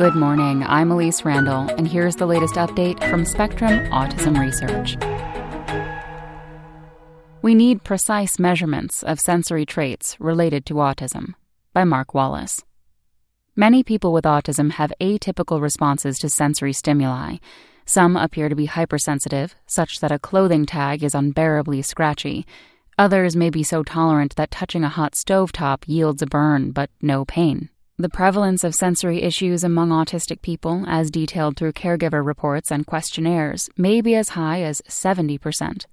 Good morning. I'm Elise Randall, and here's the latest update from Spectrum Autism Research. We need precise measurements of sensory traits related to autism by Mark Wallace. Many people with autism have atypical responses to sensory stimuli. Some appear to be hypersensitive, such that a clothing tag is unbearably scratchy. Others may be so tolerant that touching a hot stove top yields a burn but no pain. The prevalence of sensory issues among autistic people, as detailed through caregiver reports and questionnaires, may be as high as 70%.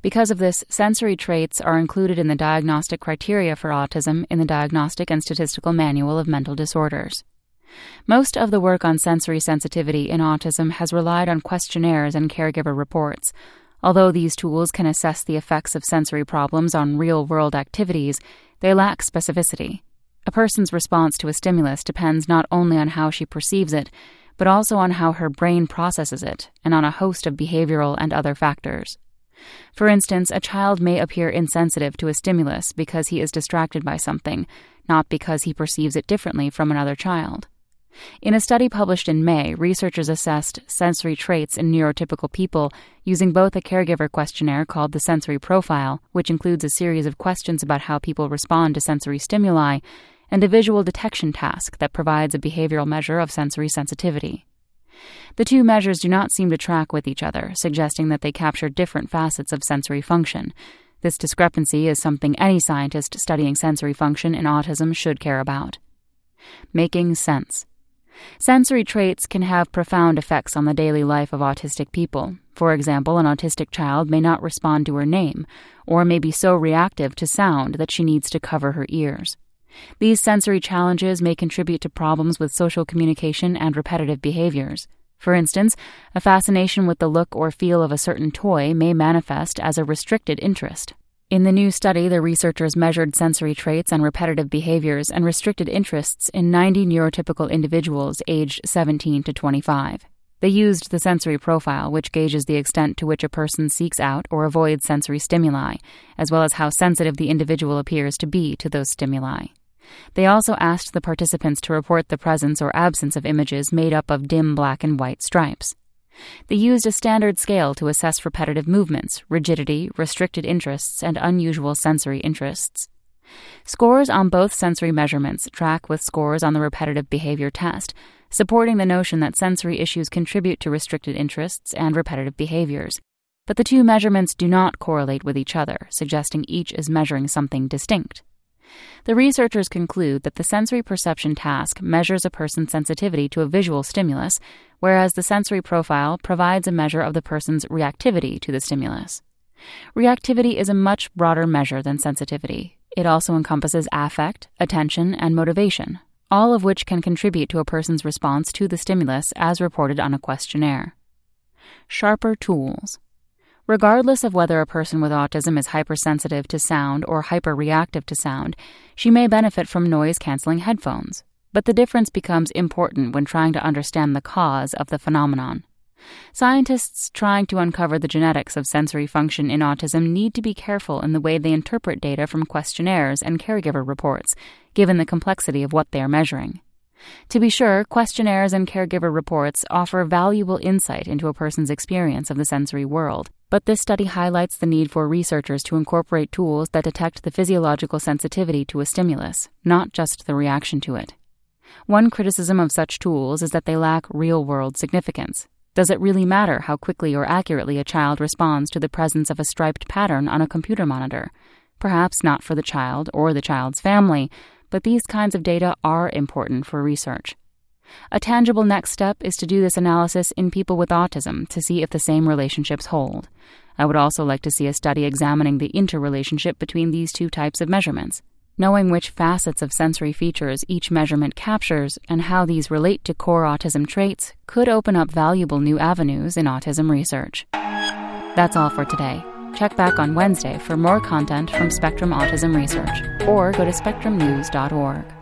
Because of this, sensory traits are included in the diagnostic criteria for autism in the Diagnostic and Statistical Manual of Mental Disorders. Most of the work on sensory sensitivity in autism has relied on questionnaires and caregiver reports. Although these tools can assess the effects of sensory problems on real world activities, they lack specificity. A person's response to a stimulus depends not only on how she perceives it, but also on how her brain processes it and on a host of behavioral and other factors. For instance, a child may appear insensitive to a stimulus because he is distracted by something, not because he perceives it differently from another child. In a study published in May, researchers assessed sensory traits in neurotypical people using both a caregiver questionnaire called the Sensory Profile, which includes a series of questions about how people respond to sensory stimuli, and a visual detection task that provides a behavioral measure of sensory sensitivity. The two measures do not seem to track with each other, suggesting that they capture different facets of sensory function. This discrepancy is something any scientist studying sensory function in autism should care about. Making sense. Sensory traits can have profound effects on the daily life of autistic people. For example, an autistic child may not respond to her name, or may be so reactive to sound that she needs to cover her ears. These sensory challenges may contribute to problems with social communication and repetitive behaviors. For instance, a fascination with the look or feel of a certain toy may manifest as a restricted interest. In the new study, the researchers measured sensory traits and repetitive behaviors and restricted interests in 90 neurotypical individuals aged 17 to 25. They used the sensory profile, which gauges the extent to which a person seeks out or avoids sensory stimuli, as well as how sensitive the individual appears to be to those stimuli. They also asked the participants to report the presence or absence of images made up of dim black and white stripes. They used a standard scale to assess repetitive movements, rigidity, restricted interests, and unusual sensory interests. Scores on both sensory measurements track with scores on the repetitive behavior test, supporting the notion that sensory issues contribute to restricted interests and repetitive behaviors. But the two measurements do not correlate with each other, suggesting each is measuring something distinct. The researchers conclude that the sensory perception task measures a person's sensitivity to a visual stimulus, whereas the sensory profile provides a measure of the person's reactivity to the stimulus. Reactivity is a much broader measure than sensitivity. It also encompasses affect, attention, and motivation, all of which can contribute to a person's response to the stimulus as reported on a questionnaire. Sharper tools. Regardless of whether a person with autism is hypersensitive to sound or hyperreactive to sound, she may benefit from noise canceling headphones. But the difference becomes important when trying to understand the cause of the phenomenon. Scientists trying to uncover the genetics of sensory function in autism need to be careful in the way they interpret data from questionnaires and caregiver reports, given the complexity of what they are measuring. To be sure, questionnaires and caregiver reports offer valuable insight into a person's experience of the sensory world, but this study highlights the need for researchers to incorporate tools that detect the physiological sensitivity to a stimulus, not just the reaction to it. One criticism of such tools is that they lack real world significance. Does it really matter how quickly or accurately a child responds to the presence of a striped pattern on a computer monitor? Perhaps not for the child or the child's family, but these kinds of data are important for research. A tangible next step is to do this analysis in people with autism to see if the same relationships hold. I would also like to see a study examining the interrelationship between these two types of measurements. Knowing which facets of sensory features each measurement captures and how these relate to core autism traits could open up valuable new avenues in autism research. That's all for today. Check back on Wednesday for more content from Spectrum Autism Research, or go to spectrumnews.org.